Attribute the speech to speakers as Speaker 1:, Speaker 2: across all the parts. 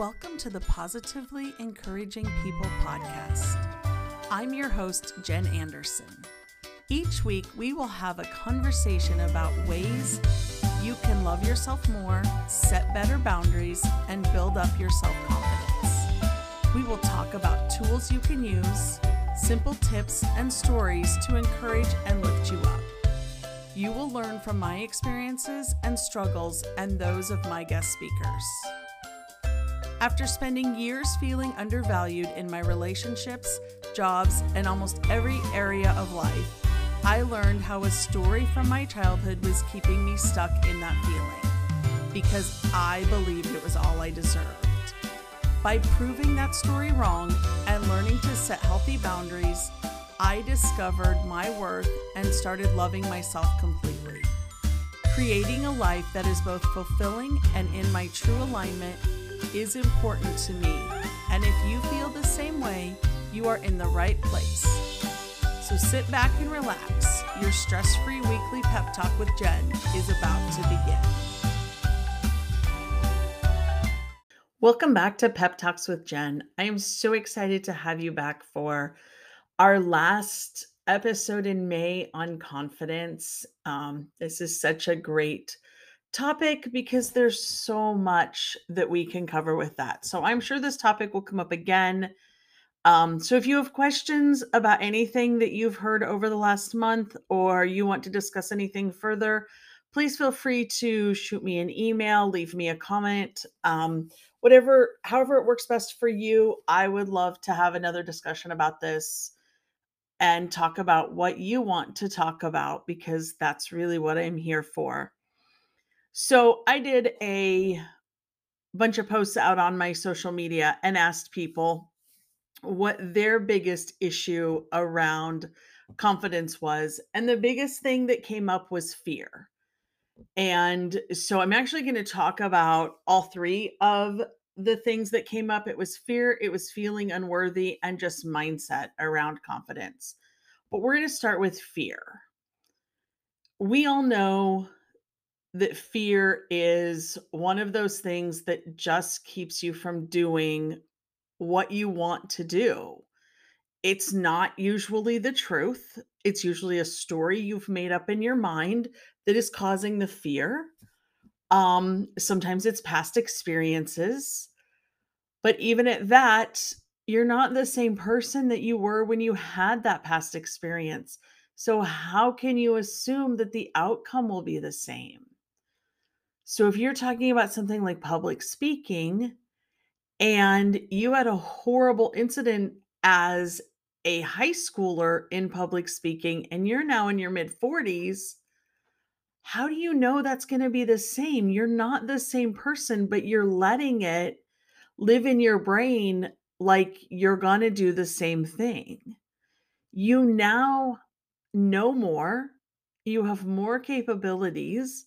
Speaker 1: Welcome to the Positively Encouraging People podcast. I'm your host, Jen Anderson. Each week, we will have a conversation about ways you can love yourself more, set better boundaries, and build up your self confidence. We will talk about tools you can use, simple tips, and stories to encourage and lift you up. You will learn from my experiences and struggles and those of my guest speakers. After spending years feeling undervalued in my relationships, jobs, and almost every area of life, I learned how a story from my childhood was keeping me stuck in that feeling because I believed it was all I deserved. By proving that story wrong and learning to set healthy boundaries, I discovered my worth and started loving myself completely. Creating a life that is both fulfilling and in my true alignment is important to me. And if you feel the same way, you are in the right place. So sit back and relax. Your stress free weekly pep talk with Jen is about to begin. Welcome back to Pep Talks with Jen. I am so excited to have you back for our last episode in May on confidence. Um, this is such a great topic because there's so much that we can cover with that. So I'm sure this topic will come up again. Um, so if you have questions about anything that you've heard over the last month or you want to discuss anything further, please feel free to shoot me an email, leave me a comment, um, whatever, however it works best for you. I would love to have another discussion about this and talk about what you want to talk about because that's really what I'm here for. So I did a bunch of posts out on my social media and asked people what their biggest issue around confidence was. And the biggest thing that came up was fear. And so I'm actually going to talk about all three of the things that came up. It was fear, it was feeling unworthy, and just mindset around confidence. But we're going to start with fear. We all know that fear is one of those things that just keeps you from doing what you want to do. It's not usually the truth. It's usually a story you've made up in your mind that is causing the fear. Um, sometimes it's past experiences. But even at that, you're not the same person that you were when you had that past experience. So, how can you assume that the outcome will be the same? So if you're talking about something like public speaking and you had a horrible incident as a high schooler in public speaking and you're now in your mid 40s, how do you know that's going to be the same? You're not the same person, but you're letting it live in your brain like you're going to do the same thing. You now know more, you have more capabilities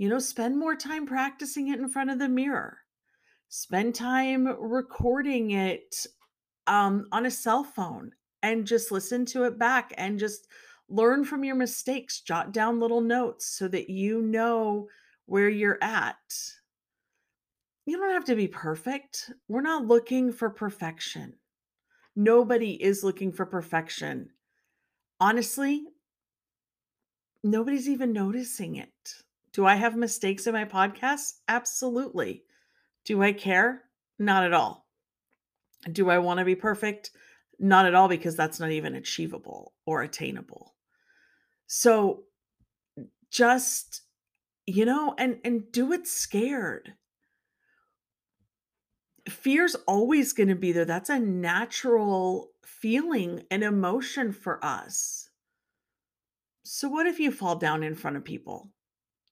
Speaker 1: you know, spend more time practicing it in front of the mirror. Spend time recording it um, on a cell phone and just listen to it back and just learn from your mistakes. Jot down little notes so that you know where you're at. You don't have to be perfect. We're not looking for perfection. Nobody is looking for perfection. Honestly, nobody's even noticing it. Do I have mistakes in my podcast? Absolutely. Do I care? Not at all. Do I want to be perfect? Not at all, because that's not even achievable or attainable. So just, you know, and and do it scared. Fear's always going to be there. That's a natural feeling and emotion for us. So what if you fall down in front of people?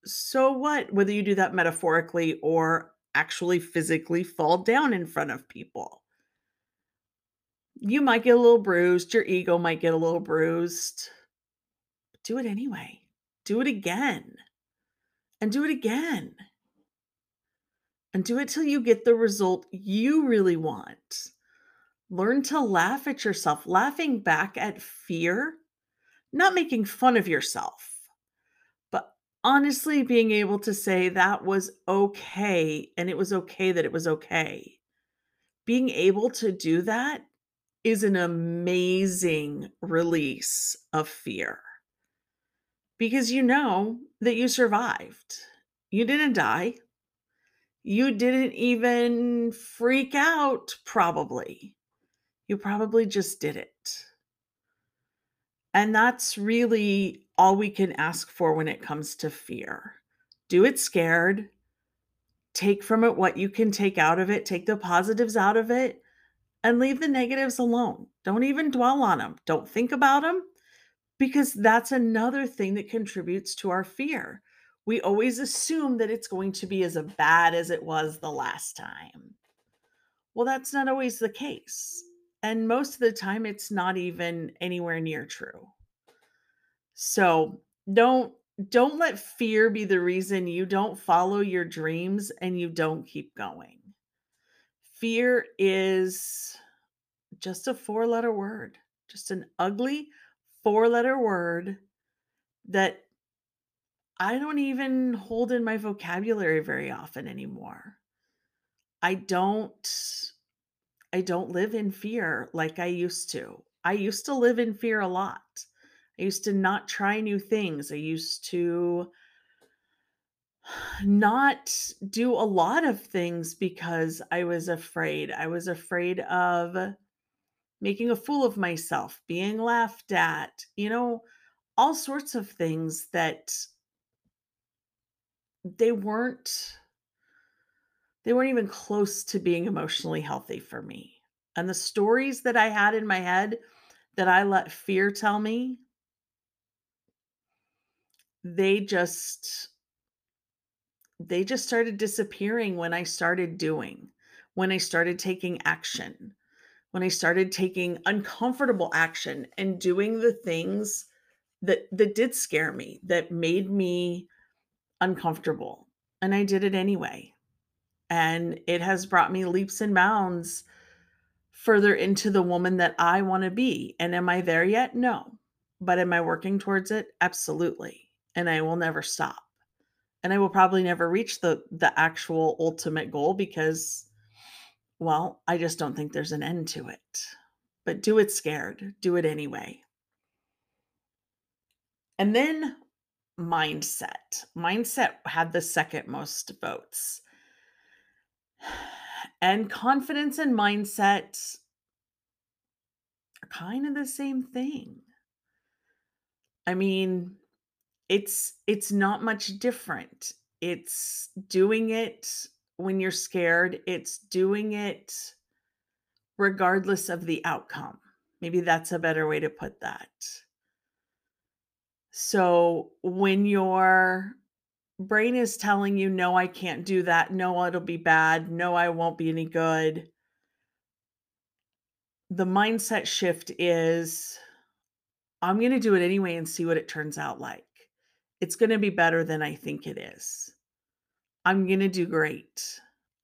Speaker 1: So what? Whether you do that metaphorically or actually physically fall down in front of people. You might get a little bruised, your ego might get a little bruised. Do it anyway. Do it again. And do it again. And do it till you get the result you really want. Learn to laugh at yourself, laughing back at fear, not making fun of yourself honestly being able to say that was okay and it was okay that it was okay. Being able to do that is an amazing release of fear. Because you know that you survived. You didn't die. You didn't even freak out, probably. You probably just did it. And that's really all we can ask for when it comes to fear. Do it scared. Take from it what you can take out of it, take the positives out of it, and leave the negatives alone. Don't even dwell on them. Don't think about them because that's another thing that contributes to our fear. We always assume that it's going to be as bad as it was the last time. Well, that's not always the case. And most of the time, it's not even anywhere near true. So don't don't let fear be the reason you don't follow your dreams and you don't keep going. Fear is just a four letter word, just an ugly four letter word that I don't even hold in my vocabulary very often anymore. I don't I don't live in fear like I used to. I used to live in fear a lot. I used to not try new things. I used to not do a lot of things because I was afraid. I was afraid of making a fool of myself, being laughed at, you know, all sorts of things that they weren't they weren't even close to being emotionally healthy for me. And the stories that I had in my head that I let fear tell me they just they just started disappearing when I started doing, when I started taking action, when I started taking uncomfortable action and doing the things that that did scare me, that made me uncomfortable. And I did it anyway. And it has brought me leaps and bounds further into the woman that I want to be. And am I there yet? No. But am I working towards it? Absolutely and I will never stop. And I will probably never reach the the actual ultimate goal because well, I just don't think there's an end to it. But do it scared. Do it anyway. And then mindset. Mindset had the second most votes. And confidence and mindset are kind of the same thing. I mean, it's it's not much different. It's doing it when you're scared. It's doing it regardless of the outcome. Maybe that's a better way to put that. So when your brain is telling you, no, I can't do that. No, it'll be bad. No, I won't be any good. The mindset shift is, I'm going to do it anyway and see what it turns out like. It's going to be better than I think it is. I'm going to do great.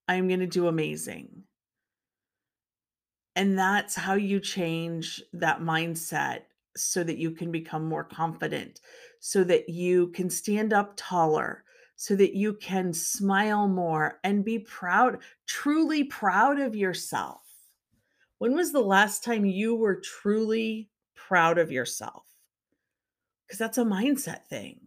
Speaker 1: I'm going to do amazing. And that's how you change that mindset so that you can become more confident, so that you can stand up taller, so that you can smile more and be proud, truly proud of yourself. When was the last time you were truly proud of yourself? Because that's a mindset thing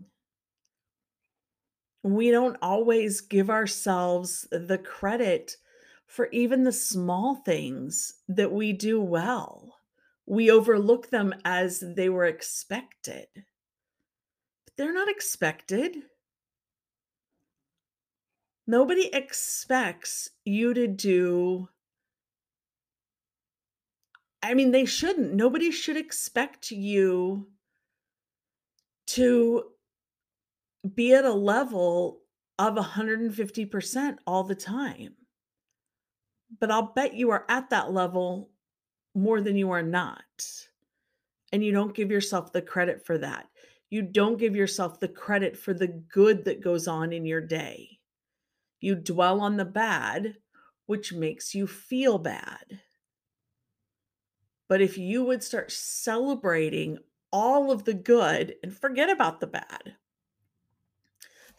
Speaker 1: we don't always give ourselves the credit for even the small things that we do well. We overlook them as they were expected. But they're not expected. Nobody expects you to do. I mean, they shouldn't. Nobody should expect you to be at a level of 150% all the time. But I'll bet you are at that level more than you are not. And you don't give yourself the credit for that. You don't give yourself the credit for the good that goes on in your day. You dwell on the bad, which makes you feel bad. But if you would start celebrating all of the good and forget about the bad,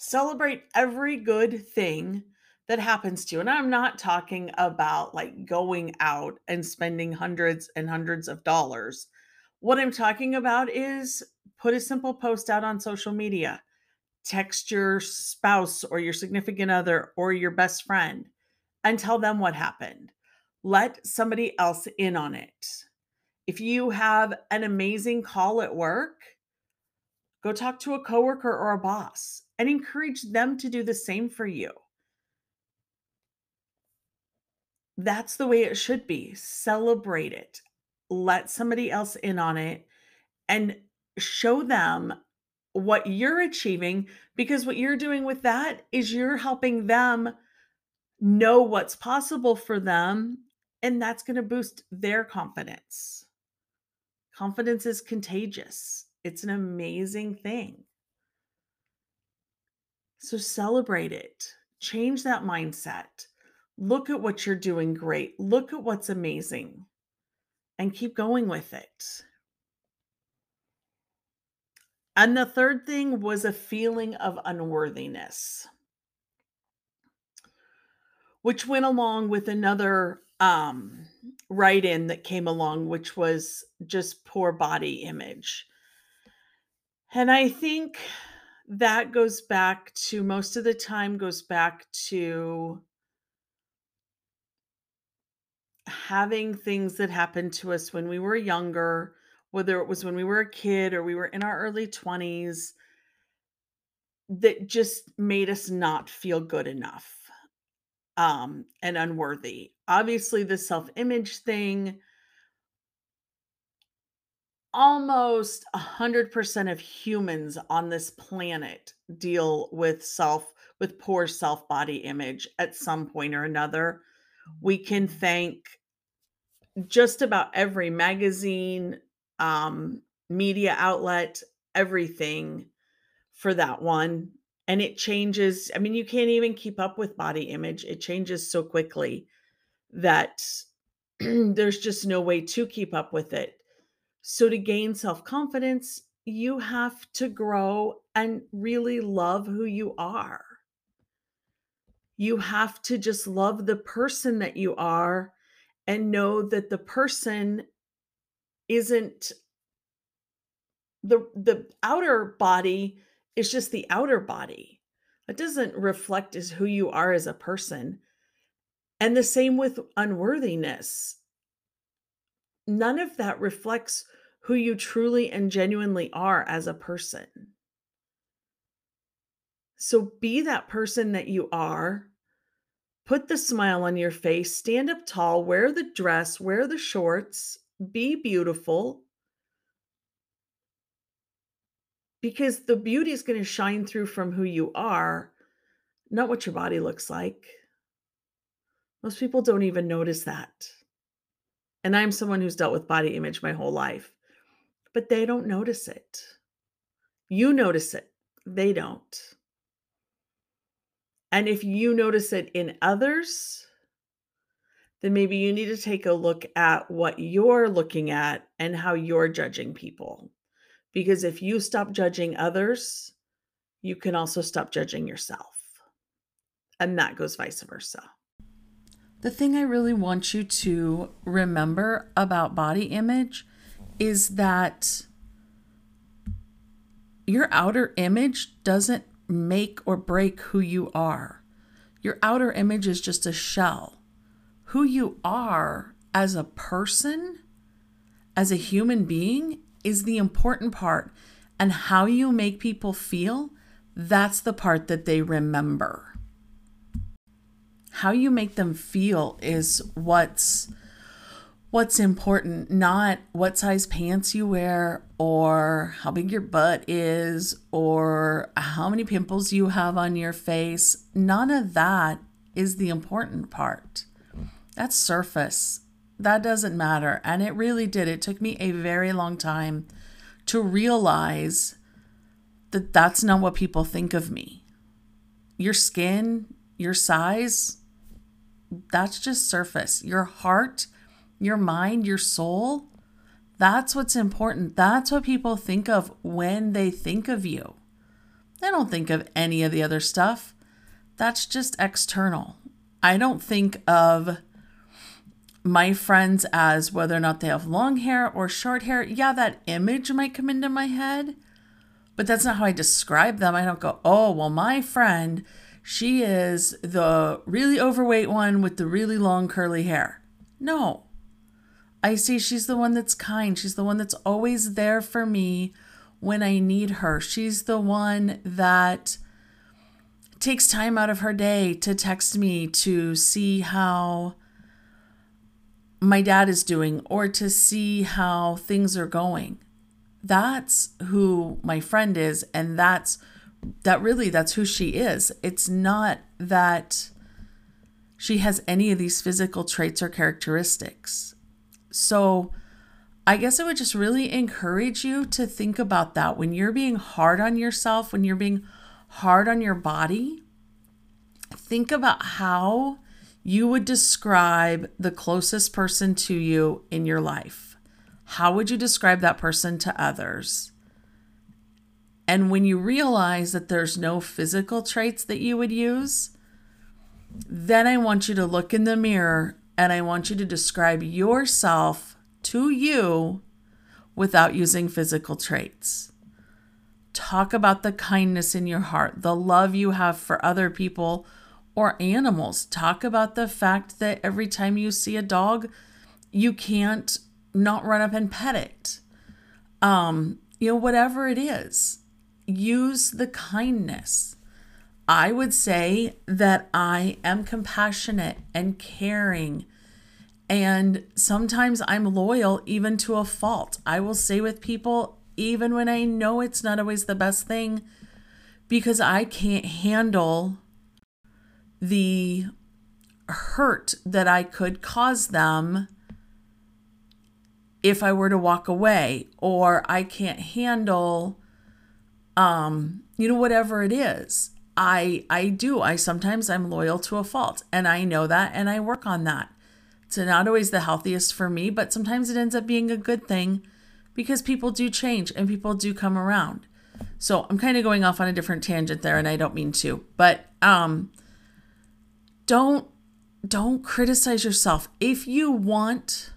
Speaker 1: Celebrate every good thing that happens to you. And I'm not talking about like going out and spending hundreds and hundreds of dollars. What I'm talking about is put a simple post out on social media, text your spouse or your significant other or your best friend and tell them what happened. Let somebody else in on it. If you have an amazing call at work, go talk to a coworker or a boss and encourage them to do the same for you. That's the way it should be. Celebrate it. Let somebody else in on it and show them what you're achieving because what you're doing with that is you're helping them know what's possible for them and that's going to boost their confidence. Confidence is contagious. It's an amazing thing. So celebrate it. Change that mindset. Look at what you're doing great. Look at what's amazing and keep going with it. And the third thing was a feeling of unworthiness, which went along with another um, write in that came along, which was just poor body image. And I think that goes back to most of the time goes back to having things that happened to us when we were younger, whether it was when we were a kid or we were in our early 20s, that just made us not feel good enough um, and unworthy. Obviously, the self image thing, almost 100% of humans on this planet deal with self with poor self body image at some point or another we can thank just about every magazine, um, media outlet, everything for that one. And it changes. I mean, you can't even keep up with body image, it changes so quickly that there's just no way to keep up with it. So, to gain self confidence, you have to grow and really love who you are. You have to just love the person that you are and know that the person isn't the the outer body is just the outer body. It doesn't reflect as who you are as a person. And the same with unworthiness. None of that reflects who you truly and genuinely are as a person. So be that person that you are. Put the smile on your face, stand up tall, wear the dress, wear the shorts, be beautiful. Because the beauty is going to shine through from who you are, not what your body looks like. Most people don't even notice that. And I'm someone who's dealt with body image my whole life, but they don't notice it. You notice it, they don't. And if you notice it in others, then maybe you need to take a look at what you're looking at and how you're judging people. Because if you stop judging others, you can also stop judging yourself. And that goes vice versa. The thing I really want you to remember about body image is that your outer image doesn't make or break who you are. Your outer image is just a shell. Who you are as a person, as a human being, is the important part. And how you make people feel, that's the part that they remember. How you make them feel is what's what's important, not what size pants you wear or how big your butt is or how many pimples you have on your face. None of that is the important part. That's surface. That doesn't matter. And it really did. It took me a very long time to realize that that's not what people think of me. Your skin, your size, that's just surface. Your heart your mind, your soul, that's what's important. That's what people think of when they think of you. I don't think of any of the other stuff. That's just external. I don't think of my friends as whether or not they have long hair or short hair. Yeah, that image might come into my head, but that's not how I describe them. I don't go, oh, well, my friend, she is the really overweight one with the really long curly hair. No. I see she's the one that's kind. She's the one that's always there for me when I need her. She's the one that takes time out of her day to text me to see how my dad is doing or to see how things are going that's who my friend is and that's that really that's who she is it's not that she has any of these physical traits or characteristics so i guess i would just really encourage you to think about that when you're being hard on yourself when you're being hard on your body think about how you would describe the closest person to you in your life how would you describe that person to others? And when you realize that there's no physical traits that you would use, then I want you to look in the mirror and I want you to describe yourself to you without using physical traits. Talk about the kindness in your heart, the love you have for other people or animals. Talk about the fact that every time you see a dog, you can't not run up and pet it. Um, you know, whatever it is, use the kindness. I would say that I am compassionate and caring. And sometimes I'm loyal even to a fault. I will stay with people, even when I know it's not always the best thing, because I can't handle the hurt that I could cause them if I were to walk away or I can't handle um you know whatever it is. I I do. I sometimes I'm loyal to a fault and I know that and I work on that. It's not always the healthiest for me, but sometimes it ends up being a good thing because people do change and people do come around. So I'm kind of going off on a different tangent there and I don't mean to. But um don't don't criticize yourself. If you want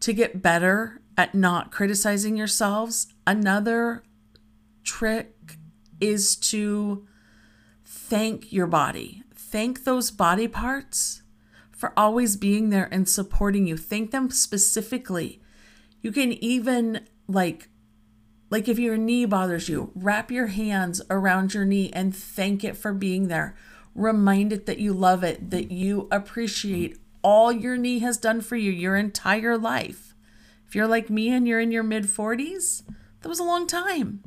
Speaker 1: to get better at not criticizing yourselves, another trick is to thank your body. Thank those body parts for always being there and supporting you. Thank them specifically. You can even like like if your knee bothers you, wrap your hands around your knee and thank it for being there. Remind it that you love it, that you appreciate all your knee has done for you your entire life. If you're like me and you're in your mid 40s, that was a long time.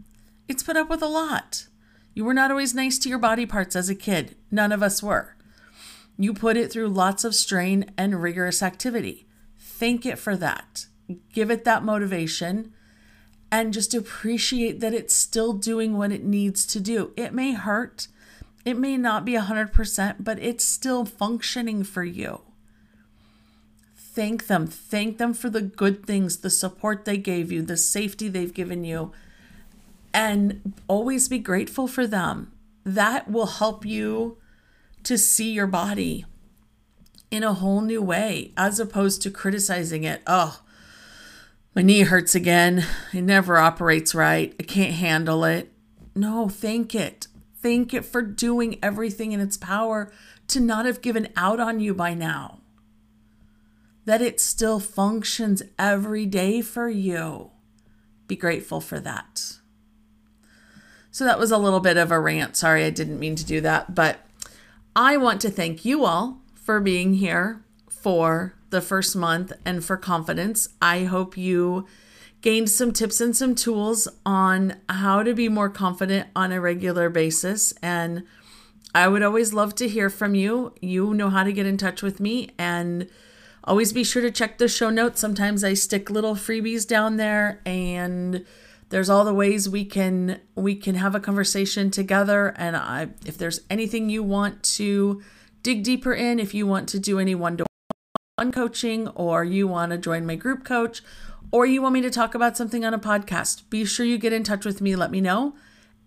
Speaker 1: It's put up with a lot. You were not always nice to your body parts as a kid. None of us were. You put it through lots of strain and rigorous activity. Thank it for that. Give it that motivation and just appreciate that it's still doing what it needs to do. It may hurt, it may not be 100%, but it's still functioning for you thank them. Thank them for the good things, the support they gave you, the safety they've given you, and always be grateful for them. That will help you to see your body in a whole new way as opposed to criticizing it. Oh, my knee hurts again. It never operates right. I can't handle it. No, thank it. Thank it for doing everything in its power to not have given out on you by now that it still functions every day for you. Be grateful for that. So that was a little bit of a rant. Sorry, I didn't mean to do that. But I want to thank you all for being here for the first month and for confidence. I hope you gained some tips and some tools on how to be more confident on a regular basis. And I would always love to hear from you. You know how to get in touch with me. And Always be sure to check the show notes. Sometimes I stick little freebies down there and there's all the ways we can we can have a conversation together and I if there's anything you want to dig deeper in, if you want to do any one-to-one coaching or you want to join my group coach or you want me to talk about something on a podcast, be sure you get in touch with me, let me know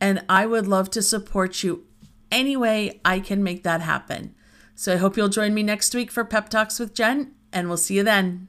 Speaker 1: and I would love to support you any way I can make that happen. So I hope you'll join me next week for Pep Talks with Jen, and we'll see you then.